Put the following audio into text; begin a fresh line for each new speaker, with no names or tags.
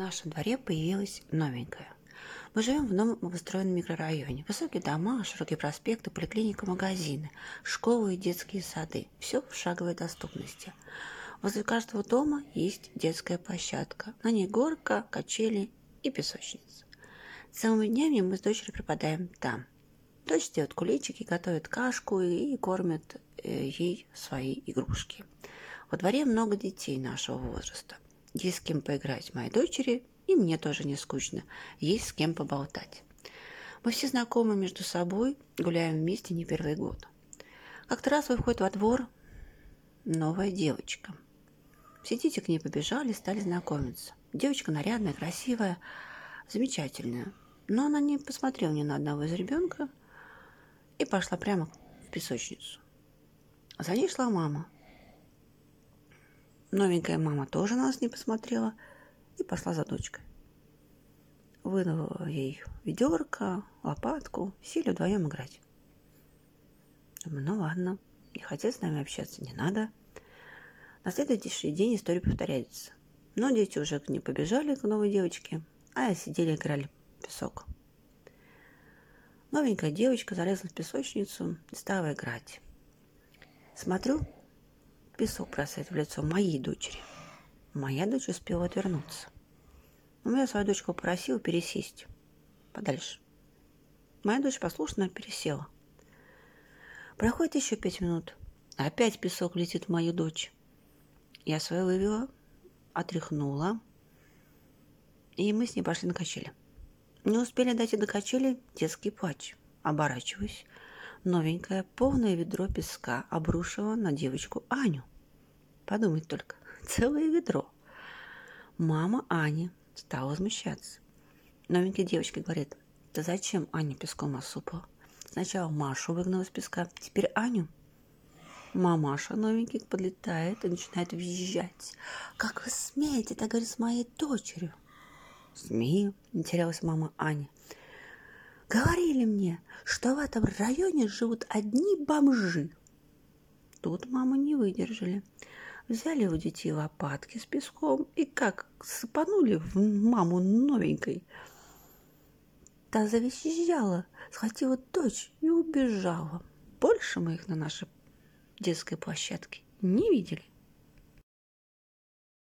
В нашем дворе появилась новенькая. Мы живем в новом обустроенном микрорайоне. Высокие дома, широкие проспекты, поликлиника, магазины, школы и детские сады. Все в шаговой доступности. Возле каждого дома есть детская площадка. На ней горка, качели и песочница. Целыми днями мы с дочерью преподаем там. Дочь делает куличики, готовит кашку и кормит э, ей свои игрушки. Во дворе много детей нашего возраста. Есть с кем поиграть моей дочери, и мне тоже не скучно. Есть с кем поболтать. Мы все знакомы между собой, гуляем вместе не первый год. Как-то раз выходит во двор новая девочка. Все дети к ней побежали, стали знакомиться. Девочка нарядная, красивая, замечательная. Но она не посмотрела ни на одного из ребенка и пошла прямо в песочницу. За ней шла мама – Новенькая мама тоже нас не посмотрела и пошла за дочкой. Вынула ей ведерко, лопатку, сели вдвоем играть. Думаю, ну ладно, не хотят с нами общаться, не надо. На следующий день история повторяется. Но дети уже не побежали к новой девочке, а сидели играли в песок. Новенькая девочка залезла в песочницу и стала играть. Смотрю, песок бросает в лицо моей дочери. Моя дочь успела отвернуться. Но я свою дочку попросила пересесть подальше. Моя дочь послушно пересела. Проходит еще пять минут. Опять песок летит в мою дочь. Я свою вывела, отряхнула, и мы с ней пошли на качели. Не успели дойти до качели детский плач. Оборачиваюсь. Новенькое полное ведро песка обрушило на девочку Аню. Подумать только, целое ведро. Мама Ани стала возмущаться. Новенькая девочка говорит, да зачем Аня песком осыпала? Сначала Машу выгнала из песка, теперь Аню. Мамаша новенький подлетает и начинает визжать. «Как вы смеете так говорить с моей дочерью?» «Смею», — не терялась мама Аня. «Говорили мне, что в этом районе живут одни бомжи». Тут маму не выдержали. Взяли у детей лопатки с песком и как сыпанули в маму новенькой. Та завизжала, схватила дочь и убежала. Больше мы их на нашей детской площадке не видели.